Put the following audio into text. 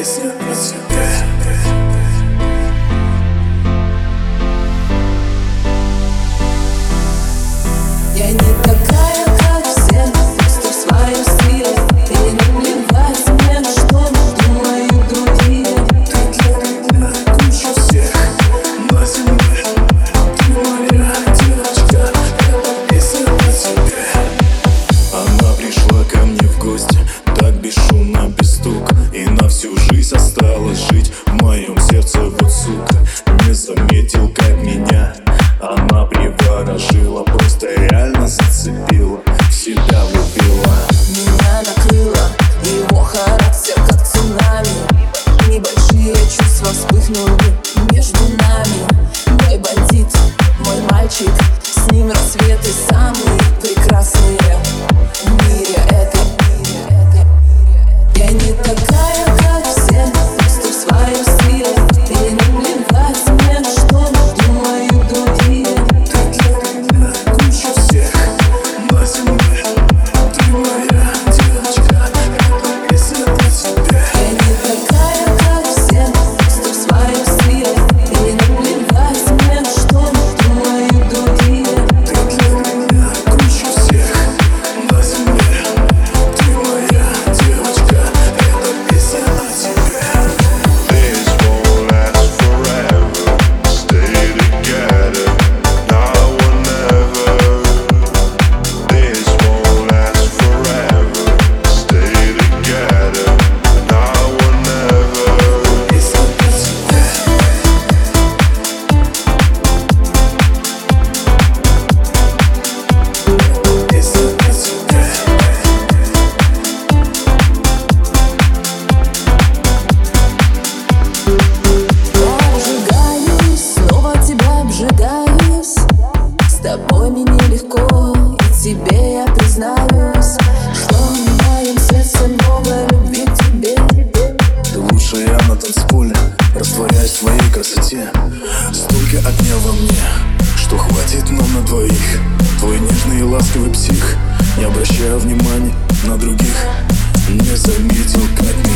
песню про тебя. Я не снова между нами. Мой бандит, мой мальчик, с ним рассвет. С тобой мне нелегко, и тебе я признаюсь Что в моем сердце много любви к тебе. Ты лучшая на танцполе, растворяюсь в своей красоте. Столько огня во мне, что хватит нам на двоих. Твой нежный и ласковый псих, не обращая внимания на других. Не заметил, как